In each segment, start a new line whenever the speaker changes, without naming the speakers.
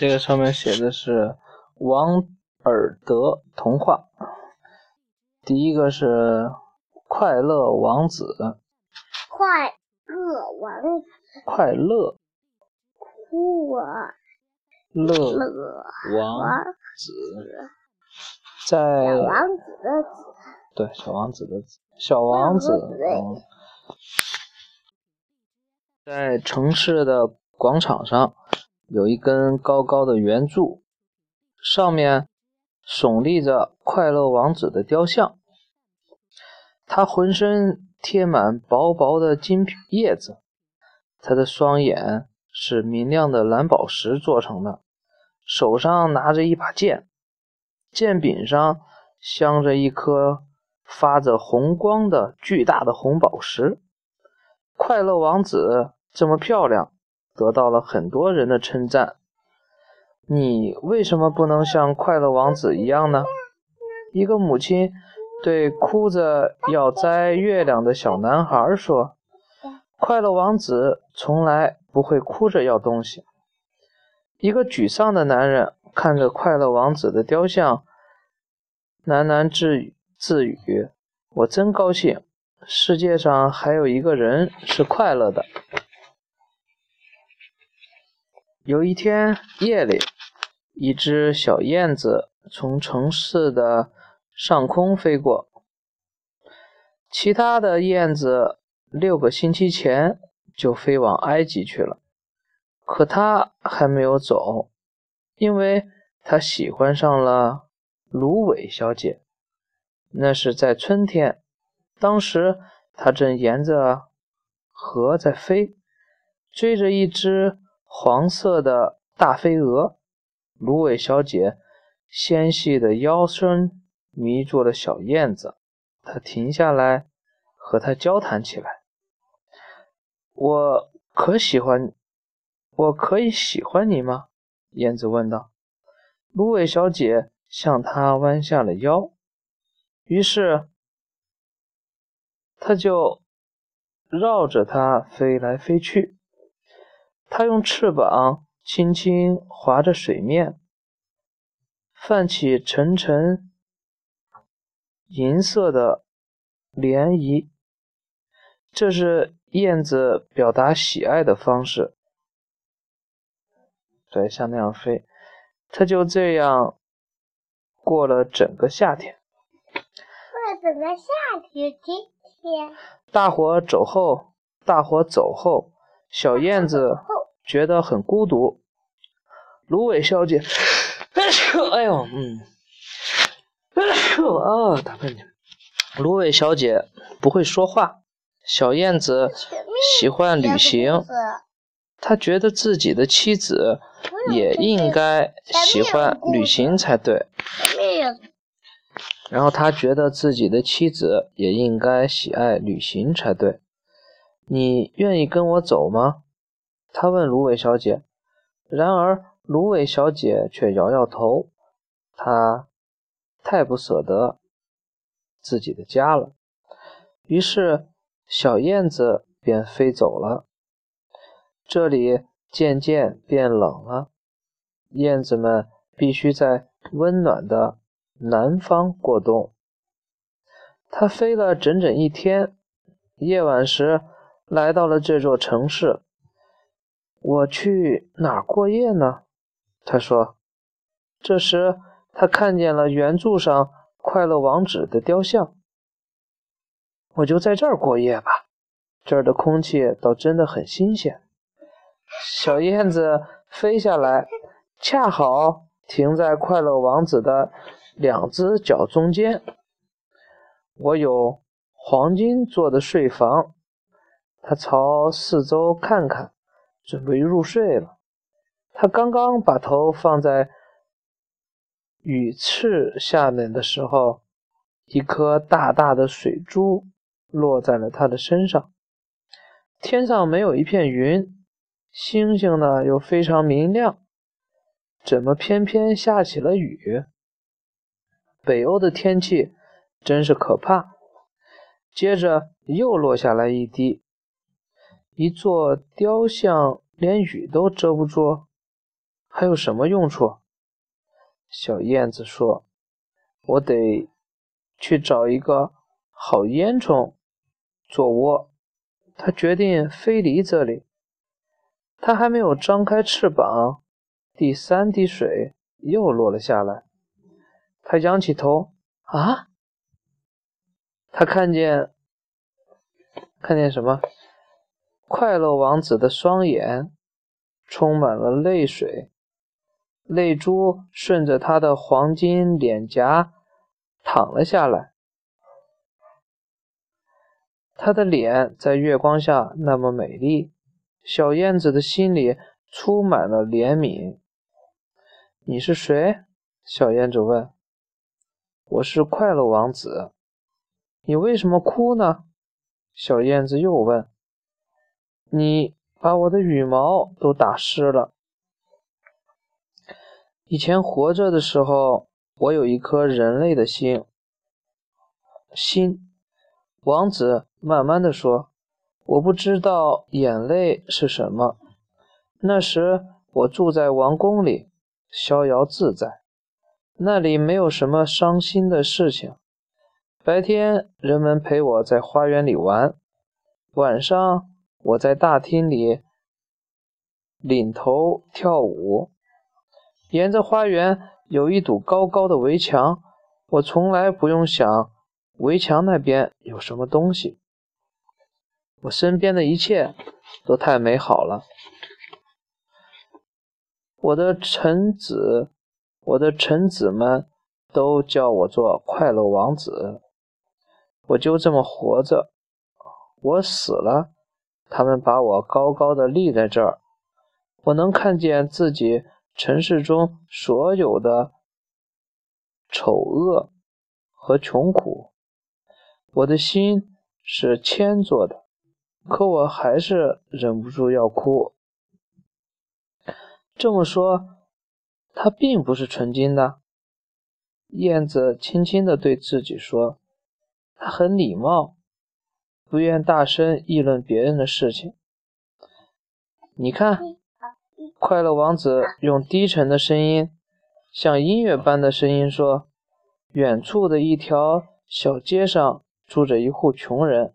这个上面写的是王尔德童话。第一个是快乐王子，
快乐王子，
快乐
快
乐
乐
王
王
子，
小
在
王子的子，
对小王子的子小王子，嗯，在城市的广场上有一根高高的圆柱，上面耸立着快乐王子的雕像。他浑身贴满薄薄的金叶子，他的双眼是明亮的蓝宝石做成的，手上拿着一把剑，剑柄上镶着一颗发着红光的巨大的红宝石。快乐王子这么漂亮，得到了很多人的称赞。你为什么不能像快乐王子一样呢？一个母亲。对哭着要摘月亮的小男孩说：“快乐王子从来不会哭着要东西。”一个沮丧的男人看着快乐王子的雕像，喃喃自语：“自语，我真高兴，世界上还有一个人是快乐的。”有一天夜里，一只小燕子从城市的。上空飞过，其他的燕子六个星期前就飞往埃及去了，可它还没有走，因为它喜欢上了芦苇小姐。那是在春天，当时它正沿着河在飞，追着一只黄色的大飞蛾。芦苇小姐纤细的腰身。迷住了小燕子，它停下来和它交谈起来。我可喜欢，我可以喜欢你吗？燕子问道。芦苇小姐向它弯下了腰，于是它就绕着它飞来飞去。它用翅膀轻轻划着水面，泛起沉沉。银色的涟漪，这是燕子表达喜爱的方式。对，像那样飞，它就这样过了整个夏天。
过了整个夏天，今天
大伙走后，大伙走后，小燕子觉得很孤独。芦苇小姐，哎呦，嗯。啊！芦苇小姐不会说话。小燕子喜欢旅行，她觉得自己的妻子也应该喜欢旅行才对。然后他觉得自己的妻子也应该喜爱旅行才对。你愿意跟我走吗？他问芦苇小姐。然而芦苇小姐却摇摇头。她。太不舍得自己的家了，于是小燕子便飞走了。这里渐渐变冷了，燕子们必须在温暖的南方过冬。它飞了整整一天，夜晚时来到了这座城市。我去哪儿过夜呢？他说。这时。他看见了圆柱上快乐王子的雕像，我就在这儿过夜吧。这儿的空气倒真的很新鲜。小燕子飞下来，恰好停在快乐王子的两只脚中间。我有黄金做的睡房。他朝四周看看，准备入睡了。他刚刚把头放在。羽翅下面的时候，一颗大大的水珠落在了他的身上。天上没有一片云，星星呢又非常明亮，怎么偏偏下起了雨？北欧的天气真是可怕。接着又落下来一滴，一座雕像连雨都遮不住。还有什么用处？小燕子说：“我得去找一个好烟囱做窝。”它决定飞离这里。它还没有张开翅膀，第三滴水又落了下来。它仰起头，啊！他看见，看见什么？快乐王子的双眼充满了泪水，泪珠顺着他的黄金脸颊淌了下来。他的脸在月光下那么美丽，小燕子的心里充满了怜悯。你是谁？小燕子问。我是快乐王子。你为什么哭呢？小燕子又问。你把我的羽毛都打湿了。以前活着的时候，我有一颗人类的心。心，王子慢慢的说：“我不知道眼泪是什么。那时我住在王宫里，逍遥自在，那里没有什么伤心的事情。白天人们陪我在花园里玩，晚上。”我在大厅里领头跳舞，沿着花园有一堵高高的围墙，我从来不用想围墙那边有什么东西。我身边的一切都太美好了。我的臣子，我的臣子们都叫我做快乐王子。我就这么活着，我死了。他们把我高高的立在这儿，我能看见自己城市中所有的丑恶和穷苦。我的心是铅做的，可我还是忍不住要哭。这么说，它并不是纯金的。燕子轻轻地对自己说：“它很礼貌。”不愿大声议论别人的事情。你看，快乐王子用低沉的声音，像音乐般的声音说：“远处的一条小街上住着一户穷人，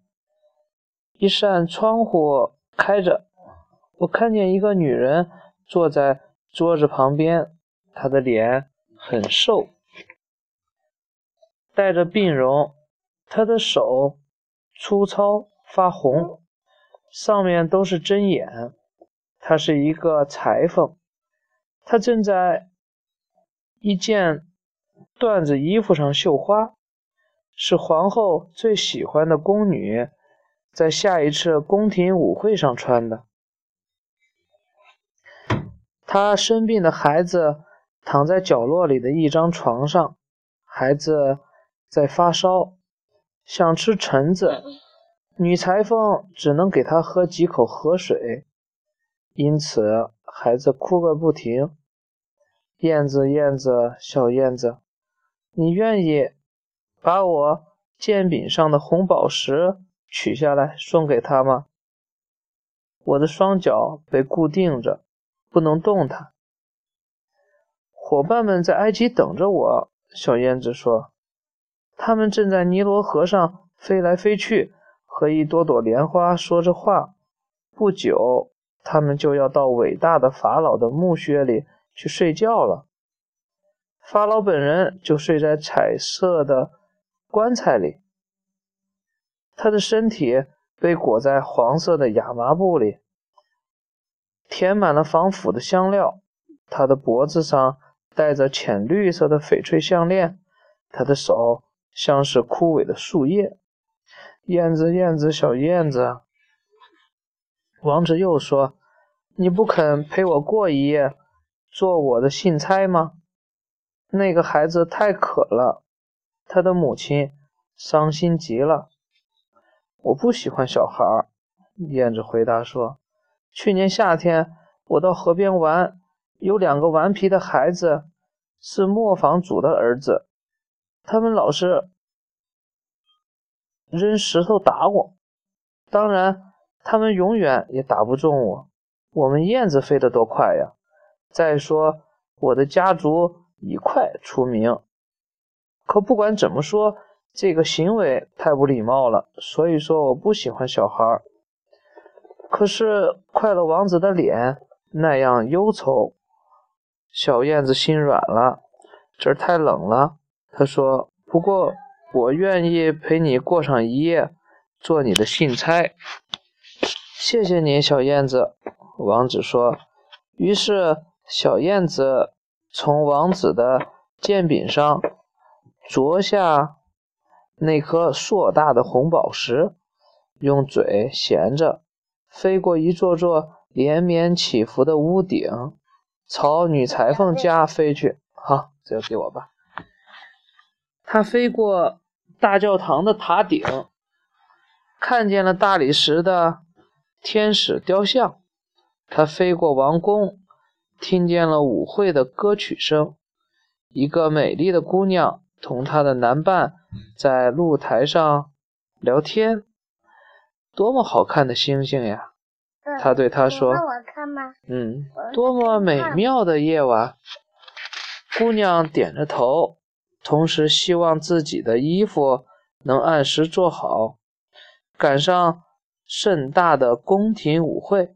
一扇窗户开着，我看见一个女人坐在桌子旁边，她的脸很瘦，带着病容，她的手。”粗糙发红，上面都是针眼。他是一个裁缝，他正在一件缎子衣服上绣花，是皇后最喜欢的宫女在下一次宫廷舞会上穿的。他生病的孩子躺在角落里的一张床上，孩子在发烧。想吃橙子，女裁缝只能给他喝几口河水，因此孩子哭个不停。燕子，燕子，小燕子，你愿意把我剑柄上的红宝石取下来送给他吗？我的双脚被固定着，不能动弹。伙伴们在埃及等着我，小燕子说。他们正在尼罗河上飞来飞去，和一朵朵莲花说着话。不久，他们就要到伟大的法老的墓穴里去睡觉了。法老本人就睡在彩色的棺材里，他的身体被裹在黄色的亚麻布里，填满了防腐的香料。他的脖子上戴着浅绿色的翡翠项链，他的手。像是枯萎的树叶。燕子，燕子，小燕子。王子又说：“你不肯陪我过一夜，做我的信差吗？”那个孩子太渴了，他的母亲伤心极了。我不喜欢小孩。燕子回答说：“去年夏天我到河边玩，有两个顽皮的孩子，是磨坊主的儿子。”他们老是扔石头打我，当然，他们永远也打不中我。我们燕子飞得多快呀！再说，我的家族以快出名。可不管怎么说，这个行为太不礼貌了。所以说，我不喜欢小孩。可是，快乐王子的脸那样忧愁，小燕子心软了。这儿太冷了，他说：“不过，我愿意陪你过上一夜，做你的信差。”谢谢你，小燕子。王子说。于是，小燕子从王子的剑柄上啄下那颗硕大的红宝石，用嘴衔着，飞过一座座连绵起伏的屋顶，朝女裁缝家飞去。好，这个给我吧。他飞过大教堂的塔顶，看见了大理石的天使雕像。他飞过王宫，听见了舞会的歌曲声。一个美丽的姑娘同她的男伴在露台上聊天。多么好看的星星呀！他对她说：“
我看吗？”“
嗯，多么美妙的夜晚。”姑娘点着头，同时希望自己的衣服能按时做好，赶上盛大的宫廷舞会。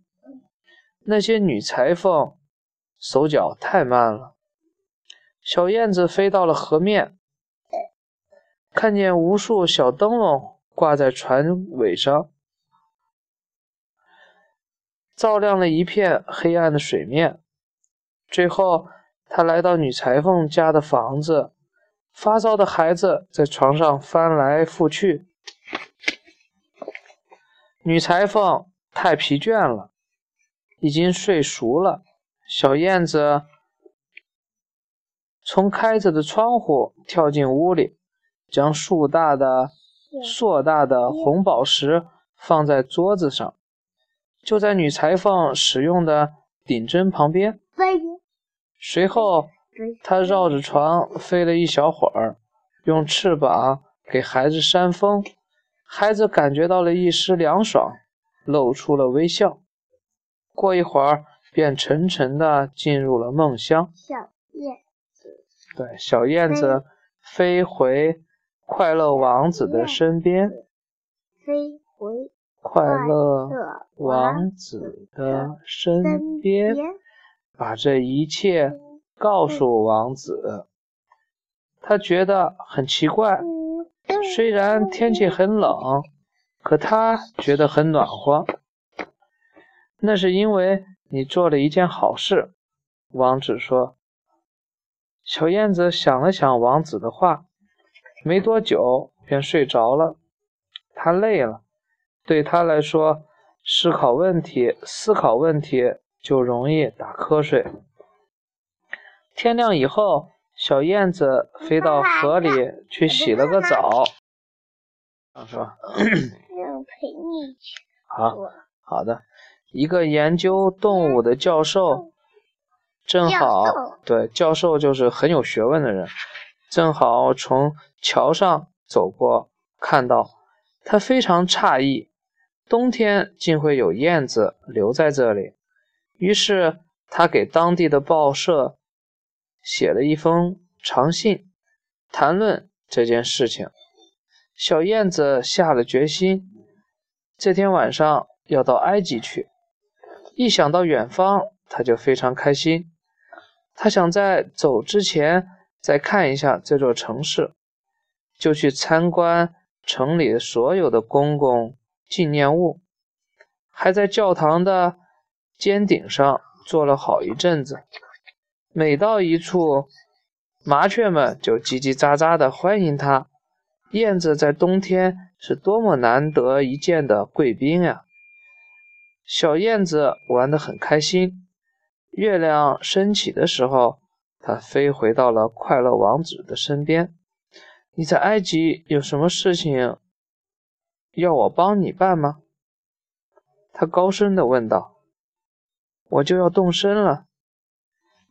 那些女裁缝手脚太慢了。小燕子飞到了河面，看见无数小灯笼挂在船尾上，照亮了一片黑暗的水面。最后，她来到女裁缝家的房子，发烧的孩子在床上翻来覆去。女裁缝太疲倦了。已经睡熟了，小燕子从开着的窗户跳进屋里，将硕大的、硕大的红宝石放在桌子上，就在女裁缝使用的顶针旁边。随后，它绕着床飞了一小会儿，用翅膀给孩子扇风，孩子感觉到了一丝凉爽，露出了微笑。过一会儿，便沉沉的进入了梦乡。
小燕子，
对，小燕子飞回快乐王子的身边，
飞回
快乐王子的身边，把这一切告诉王子。他觉得很奇怪，虽然天气很冷，可他觉得很暖和。那是因为你做了一件好事，王子说。小燕子想了想王子的话，没多久便睡着了。他累了，对他来说，思考问题、思考问题就容易打瞌睡。天亮以后，小燕子飞到河里去洗了个澡。啊，是吧？
让陪你去。
好，好的。一个研究动物的教授，正好对教授就是很有学问的人，正好从桥上走过，看到他非常诧异，冬天竟会有燕子留在这里。于是他给当地的报社写了一封长信，谈论这件事情。小燕子下了决心，这天晚上要到埃及去。一想到远方，他就非常开心。他想在走之前再看一下这座城市，就去参观城里所有的公共纪念物，还在教堂的尖顶上坐了好一阵子。每到一处，麻雀们就叽叽喳喳地欢迎他。燕子在冬天是多么难得一见的贵宾呀！小燕子玩得很开心。月亮升起的时候，它飞回到了快乐王子的身边。你在埃及有什么事情要我帮你办吗？他高声地问道。我就要动身了。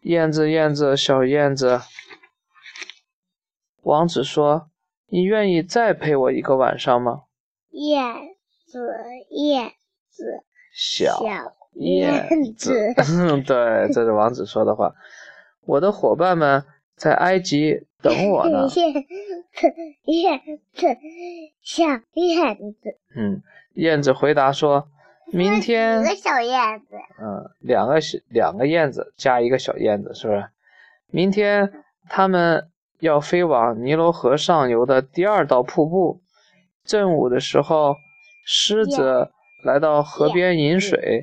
燕子，燕子，小燕子。王子说：“你愿意再陪我一个晚上吗？”
燕子，燕子。
小燕子。对，这是王子说的话。我的伙伴们在埃及等我呢。
燕子，燕子，小燕子。
嗯，燕子回答说：“明天。”
小燕子。
嗯，两个小两个燕子加一个小燕子，是不是？明天他们要飞往尼罗河上游的第二道瀑布。正午的时候，狮子来到河边饮水，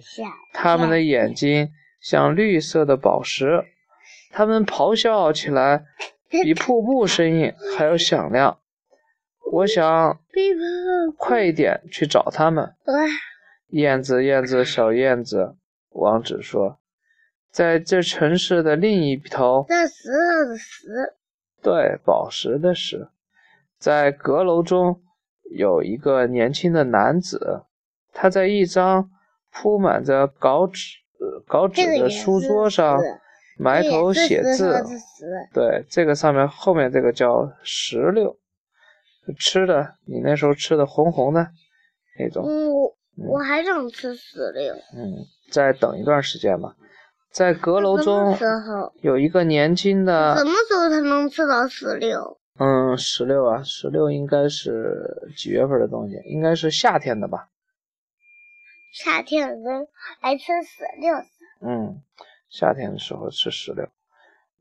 它们的眼睛像绿色的宝石。它们咆哮起来，比瀑布声音还要响亮。我想 快一点去找它们。燕子，燕子，小燕子，王子说，在这城市的另一头，
这石头的石，
对，宝石的石，在阁楼中。有一个年轻的男子，他在一张铺满着稿纸、稿纸的书桌上埋头写字。对，这个上面后面这个叫石榴，吃的。你那时候吃的红红的那种。
嗯，我还想吃石榴。
嗯，再等一段时间吧。在阁楼中有一个年轻的。
什么时候才能吃到石榴？
嗯，石榴啊，石榴应该是几月份的东西？应该是夏天的吧？
夏天人爱吃石榴。
嗯，夏天的时候吃石榴。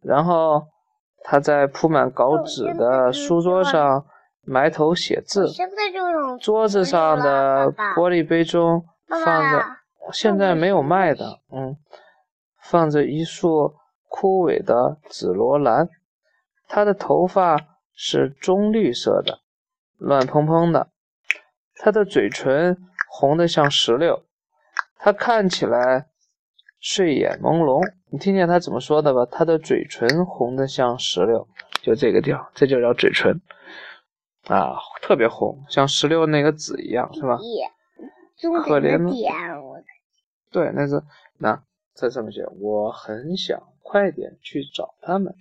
然后他在铺满稿纸的书桌上埋头写字。桌子上的玻璃杯中放着，现在没有卖的。嗯，放着一束枯萎的紫罗兰。他的头发。是棕绿色的，乱蓬蓬的。他的嘴唇红得像石榴，他看起来睡眼朦胧。你听见他怎么说的吧？他的嘴唇红得像石榴，就这个地方，这就叫嘴唇啊，特别红，像石榴那个籽一样，是吧？可怜的。对，那是那在上面写，我很想快点去找他们。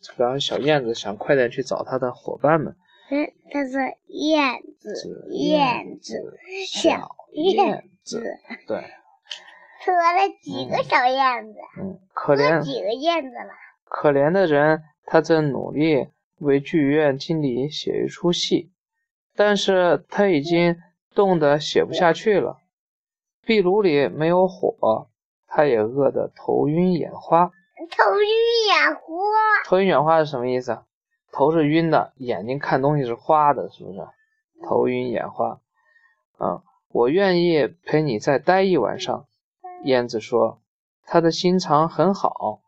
这个小燕子想快点去找它的伙伴们。
嗯，它是燕子，燕子，小
燕子。对。
喝了几个小燕子？
嗯，可怜。
几个燕子了？
可怜的人，他正努力为剧院经理写一出戏，但是他已经冻得写不下去了。壁炉里没有火，他也饿得头晕眼花。
头晕眼花，
头晕眼花是什么意思？头是晕的，眼睛看东西是花的，是不是？头晕眼花。嗯，我愿意陪你再待一晚上。燕子说，他的心肠很好。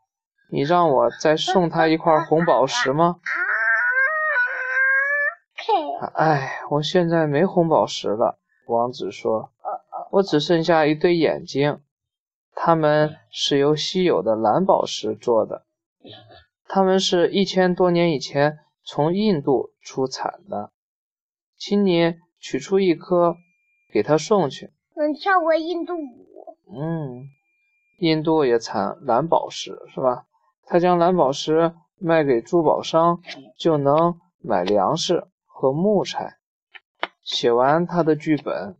你让我再送他一块红宝石吗？哎，我现在没红宝石了。王子说，我只剩下一对眼睛。它们是由稀有的蓝宝石做的，它们是一千多年以前从印度出产的，请你取出一颗，给他送去。
能跳过印度舞？
嗯，印度也产蓝宝石，是吧？他将蓝宝石卖给珠宝商，就能买粮食和木材。写完他的剧本，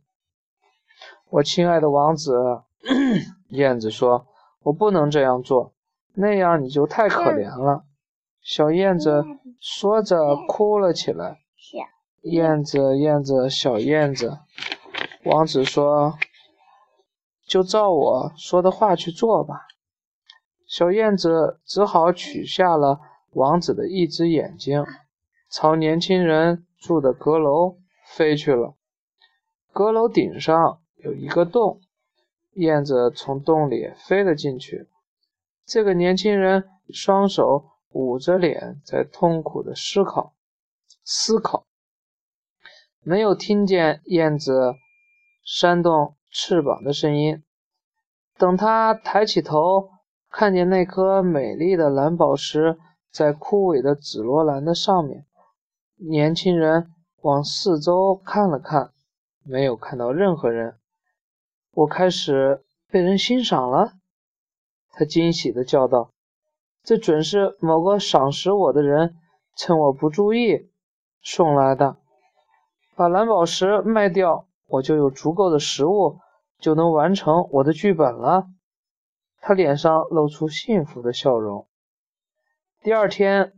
我亲爱的王子。燕子说：“我不能这样做，那样你就太可怜了。”小燕子说着哭了起来。燕子，燕子，小燕子。王子说：“就照我说的话去做吧。”小燕子只好取下了王子的一只眼睛，朝年轻人住的阁楼飞去了。阁楼顶上有一个洞。燕子从洞里飞了进去。这个年轻人双手捂着脸，在痛苦的思考。思考，没有听见燕子扇动翅膀的声音。等他抬起头，看见那颗美丽的蓝宝石在枯萎的紫罗兰的上面，年轻人往四周看了看，没有看到任何人。我开始被人欣赏了，他惊喜地叫道：“这准是某个赏识我的人趁我不注意送来的。把蓝宝石卖掉，我就有足够的食物，就能完成我的剧本了。”他脸上露出幸福的笑容。第二天，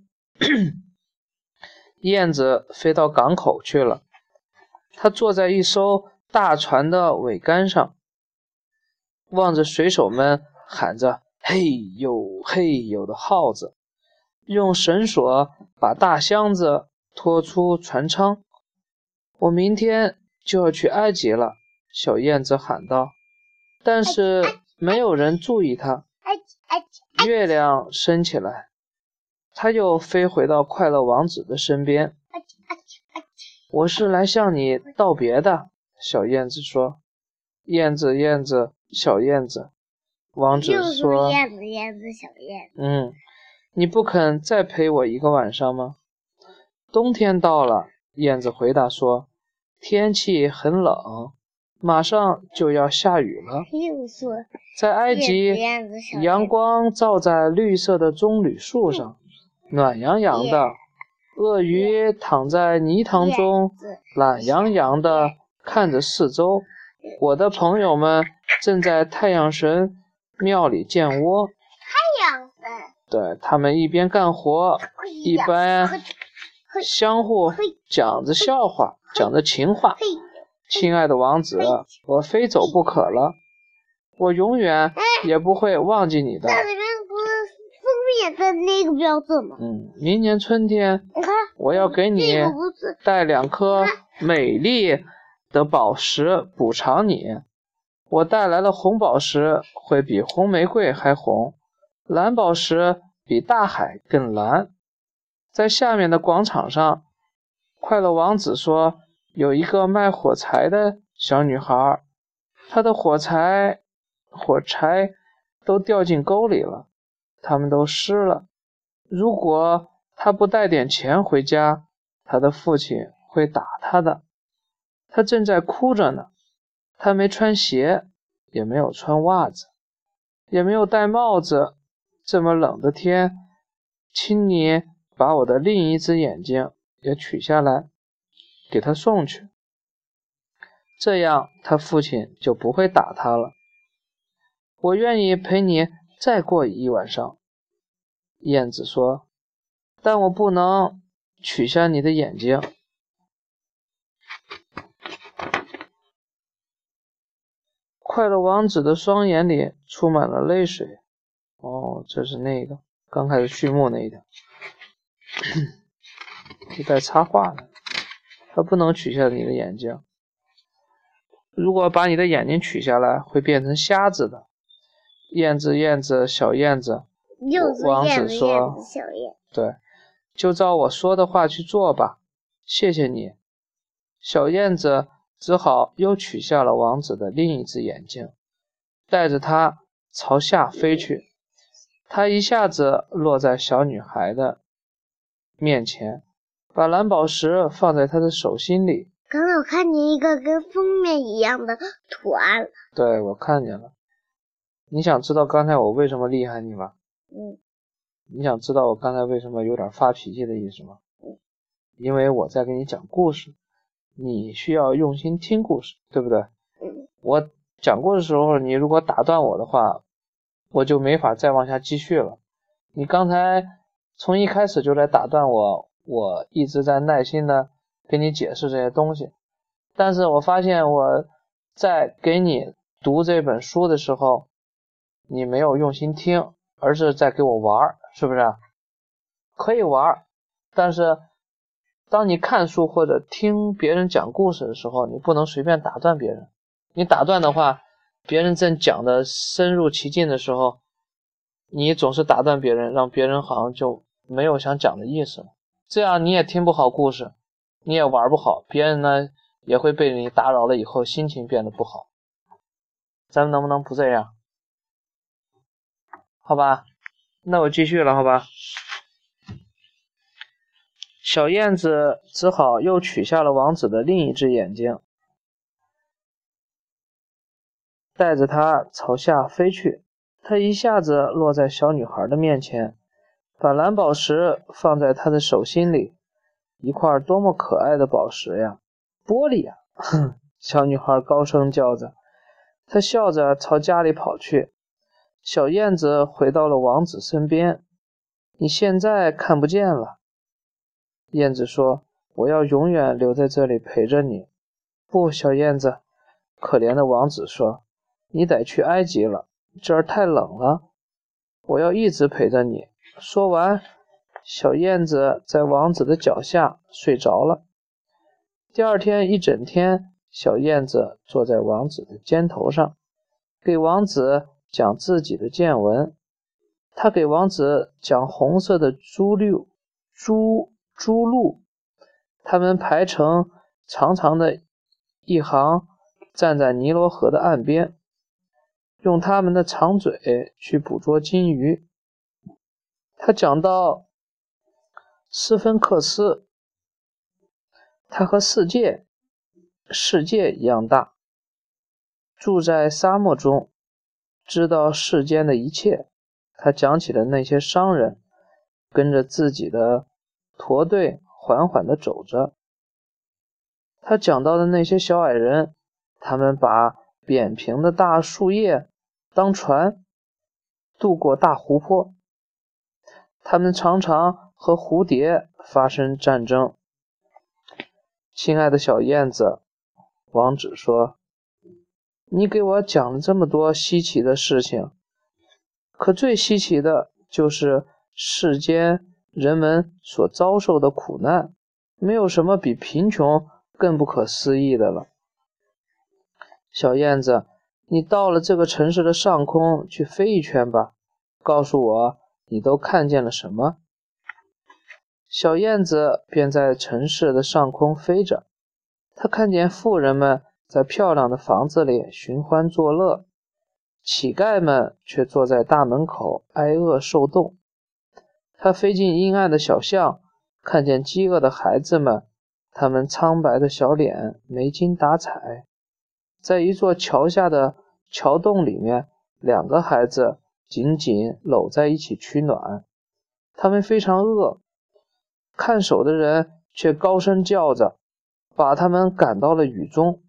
燕子飞到港口去了。它坐在一艘大船的桅杆上，望着水手们喊着“嘿呦嘿呦”的号子，用绳索把大箱子拖出船舱。我明天就要去埃及了，小燕子喊道。但是没有人注意它。月亮升起来，它又飞回到快乐王子的身边。我是来向你道别的，小燕子说。燕子，燕子，小燕子。王子说。
燕子，燕子，小燕子。
嗯，你不肯再陪我一个晚上吗？冬天到了，燕子回答说。天气很冷，马上就要下雨了。在埃及，阳光照在绿色的棕榈树上，暖洋洋的。鳄鱼躺在泥塘中，懒洋洋的看着四周。我的朋友们正在太阳神庙里建窝。
太阳神。
对他们一边干活，一边相互讲着笑话，讲着情话。亲爱的王子，我非走不可了，我永远也不会忘记你的。
封面的那个标志吗？
嗯，明年春天，你看我要给你带两颗美丽的宝石补偿你。我带来的红宝石会比红玫瑰还红，蓝宝石比大海更蓝。在下面的广场上，快乐王子说，有一个卖火柴的小女孩，她的火柴火柴都掉进沟里了。他们都湿了。如果他不带点钱回家，他的父亲会打他的。他正在哭着呢。他没穿鞋，也没有穿袜子，也没有戴帽子。这么冷的天，请你把我的另一只眼睛也取下来，给他送去。这样他父亲就不会打他了。我愿意陪你。再过一晚上，燕子说：“但我不能取下你的眼睛。”快乐王子的双眼里充满了泪水。哦，这是那个刚开始序幕那一条，就带插画的。他不能取下你的眼睛。如果把你的眼睛取下来，会变成瞎子的。燕子，燕子，小燕子。王子说：“对，就照我说的话去做吧。谢谢你。”小燕子只好又取下了王子的另一只眼睛，带着它朝下飞去。它一下子落在小女孩的面前，把蓝宝石放在她的手心里。
刚才我看见一个跟封面一样的图案。
对，我看见了。你想知道刚才我为什么厉害你吗？
嗯。
你想知道我刚才为什么有点发脾气的意思吗？
嗯。
因为我在给你讲故事，你需要用心听故事，对不对？
嗯。
我讲故事的时候，你如果打断我的话，我就没法再往下继续了。你刚才从一开始就在打断我，我一直在耐心的给你解释这些东西，但是我发现我在给你读这本书的时候。你没有用心听，而是在给我玩儿，是不是？可以玩儿，但是当你看书或者听别人讲故事的时候，你不能随便打断别人。你打断的话，别人正讲的深入其境的时候，你总是打断别人，让别人好像就没有想讲的意思了。这样你也听不好故事，你也玩不好，别人呢也会被你打扰了，以后心情变得不好。咱们能不能不这样？好吧，那我继续了，好吧。小燕子只好又取下了王子的另一只眼睛，带着它朝下飞去。它一下子落在小女孩的面前，把蓝宝石放在她的手心里。一块多么可爱的宝石呀！玻璃呀！哼，小女孩高声叫着，她笑着朝家里跑去。小燕子回到了王子身边。你现在看不见了，燕子说：“我要永远留在这里陪着你。”不，小燕子，可怜的王子说：“你得去埃及了，这儿太冷了。我要一直陪着你。”说完，小燕子在王子的脚下睡着了。第二天一整天，小燕子坐在王子的肩头上，给王子讲自己的见闻。他给王子讲红色的朱六，朱朱鹭，他们排成长长的一行，站在尼罗河的岸边，用他们的长嘴去捕捉金鱼。他讲到斯芬克斯，它和世界世界一样大，住在沙漠中，知道世间的一切。他讲起了那些商人跟着自己的驼队缓缓地走着。他讲到的那些小矮人，他们把扁平的大树叶当船渡过大湖泊。他们常常和蝴蝶发生战争。亲爱的小燕子，王子说：“你给我讲了这么多稀奇的事情。”可最稀奇的就是世间人们所遭受的苦难，没有什么比贫穷更不可思议的了。小燕子，你到了这个城市的上空去飞一圈吧，告诉我你都看见了什么。小燕子便在城市的上空飞着，她看见富人们在漂亮的房子里寻欢作乐。乞丐们却坐在大门口挨饿受冻。他飞进阴暗的小巷，看见饥饿的孩子们，他们苍白的小脸没精打采。在一座桥下的桥洞里面，两个孩子紧紧搂在一起取暖。他们非常饿，看守的人却高声叫着，把他们赶到了雨中。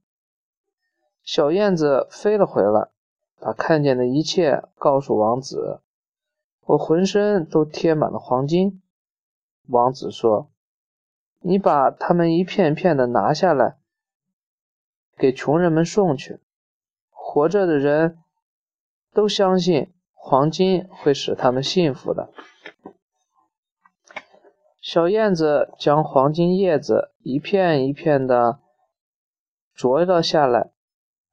小燕子飞了回来。把看见的一切告诉王子。我浑身都贴满了黄金。王子说：“你把它们一片片的拿下来，给穷人们送去。活着的人都相信黄金会使他们幸福的。”小燕子将黄金叶子一片一片的啄了下来。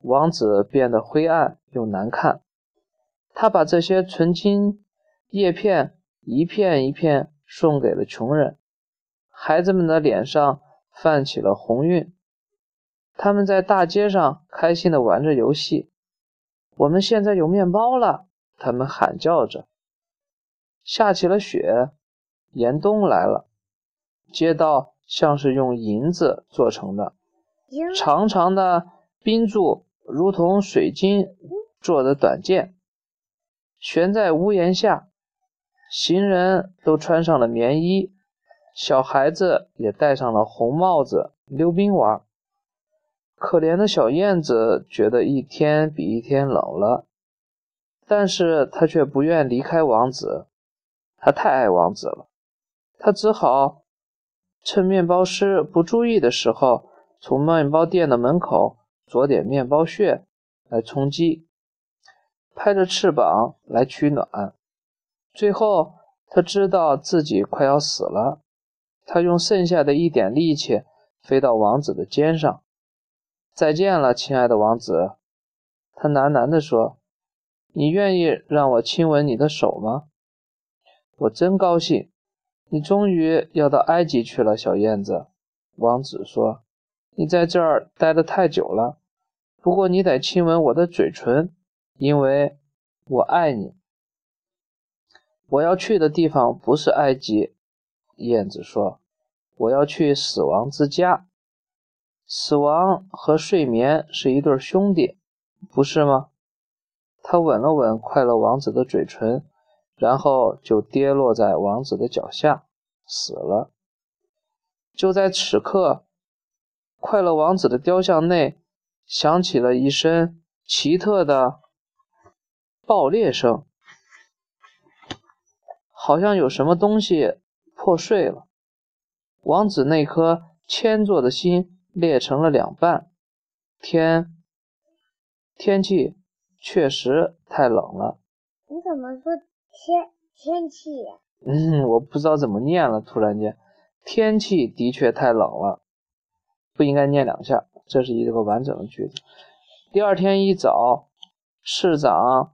王子变得灰暗又难看。他把这些纯金叶片一片一片送给了穷人。孩子们的脸上泛起了红晕。他们在大街上开心地玩着游戏。我们现在有面包了，他们喊叫着。下起了雪，严冬来了。街道像是用银子做成的，长长的冰柱。如同水晶做的短剑，悬在屋檐下。行人都穿上了棉衣，小孩子也戴上了红帽子溜冰玩。可怜的小燕子觉得一天比一天冷了，但是她却不愿离开王子，她太爱王子了。她只好趁面包师不注意的时候，从面包店的门口。啄点面包屑来充饥，拍着翅膀来取暖。最后，他知道自己快要死了。他用剩下的一点力气飞到王子的肩上。再见了，亲爱的王子，他喃喃地说：“你愿意让我亲吻你的手吗？”我真高兴，你终于要到埃及去了，小燕子。王子说。你在这儿待得太久了，不过你得亲吻我的嘴唇，因为我爱你。我要去的地方不是埃及，燕子说，我要去死亡之家。死亡和睡眠是一对兄弟，不是吗？他吻了吻快乐王子的嘴唇，然后就跌落在王子的脚下，死了。就在此刻。快乐王子的雕像内响起了一声奇特的爆裂声，好像有什么东西破碎了。王子那颗铅做的心裂成了两半。天，天气确实太冷了。
你怎么说天天气呀？
嗯，我不知道怎么念了。突然间，天气的确太冷了，不应该念两下。这是一个完整的句子。第二天一早，市长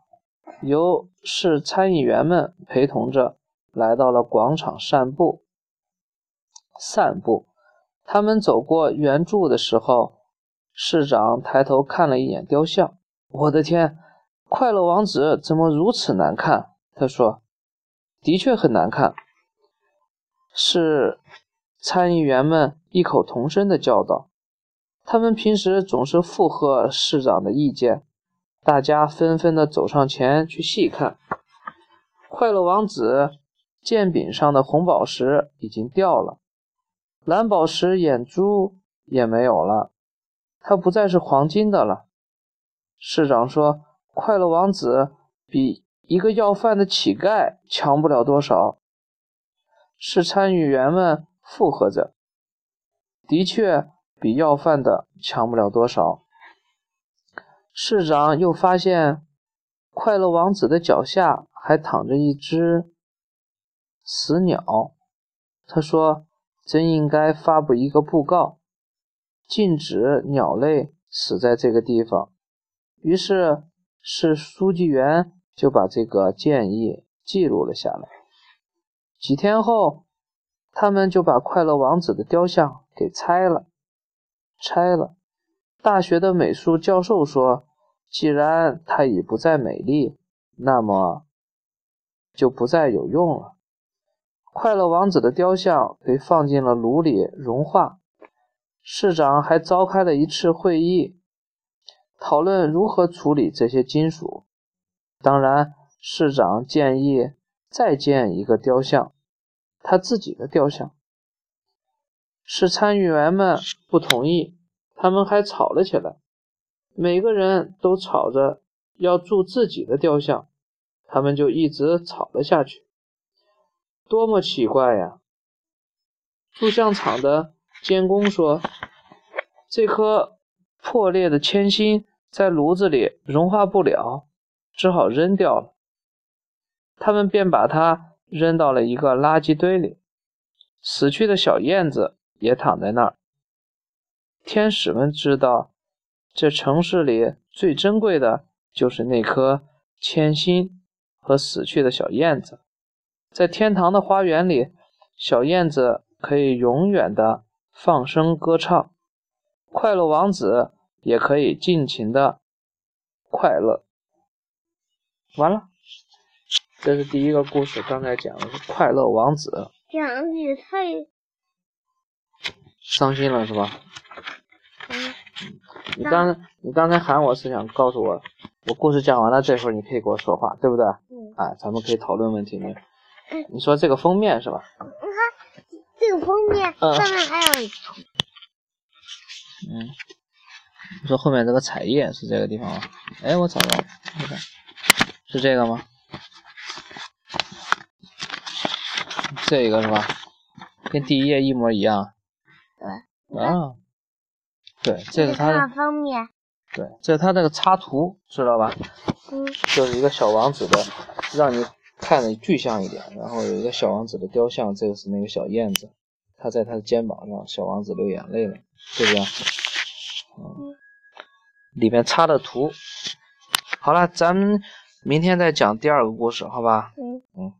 由市参议员们陪同着来到了广场散步。散步，他们走过圆柱的时候，市长抬头看了一眼雕像。我的天，快乐王子怎么如此难看？他说。的确很难看，是参议员们异口同声的叫道。他们平时总是附和市长的意见。大家纷纷的走上前去细看。快乐王子剑柄上的红宝石已经掉了，蓝宝石眼珠也没有了，它不再是黄金的了。市长说：“快乐王子比……”一个要饭的乞丐强不了多少，是参议员们附和着。的确，比要饭的强不了多少。市长又发现，快乐王子的脚下还躺着一只死鸟。他说：“真应该发布一个布告，禁止鸟类死在这个地方。”于是，是书记员。就把这个建议记录了下来。几天后，他们就把快乐王子的雕像给拆了。拆了。大学的美术教授说：“既然它已不再美丽，那么就不再有用了。”快乐王子的雕像被放进了炉里融化。市长还召开了一次会议，讨论如何处理这些金属。当然，市长建议再建一个雕像，他自己的雕像。是参议员们不同意，他们还吵了起来。每个人都吵着要铸自己的雕像，他们就一直吵了下去。多么奇怪呀！铸像厂的监工说：“这颗破裂的铅芯在炉子里融化不了。”只好扔掉了，他们便把它扔到了一个垃圾堆里。死去的小燕子也躺在那儿。天使们知道，这城市里最珍贵的就是那颗铅心和死去的小燕子。在天堂的花园里，小燕子可以永远的放声歌唱，快乐王子也可以尽情的快乐。完了，这是第一个故事。刚才讲的是快乐王子，
讲的太
伤心了，是吧？
嗯。
你刚你刚才喊我是想告诉我，我故事讲完了，这会儿你可以跟我说话，对不对？
嗯。
哎，咱们可以讨论问题呢。你说这个封面是吧？
你看这个封面上面还有。
嗯。你说后面这个彩页是这个地方吗？哎，我找到了，你看。是这个吗？这个是吧？跟第一页一模一样。
对。
啊。对，这是他的
封面。
对，这是他那个插图，知道吧？
嗯。
就是一个小王子的，让你看着具象一点。然后有一个小王子的雕像，这个是那个小燕子，他在他的肩膀上，小王子流眼泪了，对不对？嗯。里面插的图。好了，咱们。明天再讲第二个故事，好吧？
嗯嗯。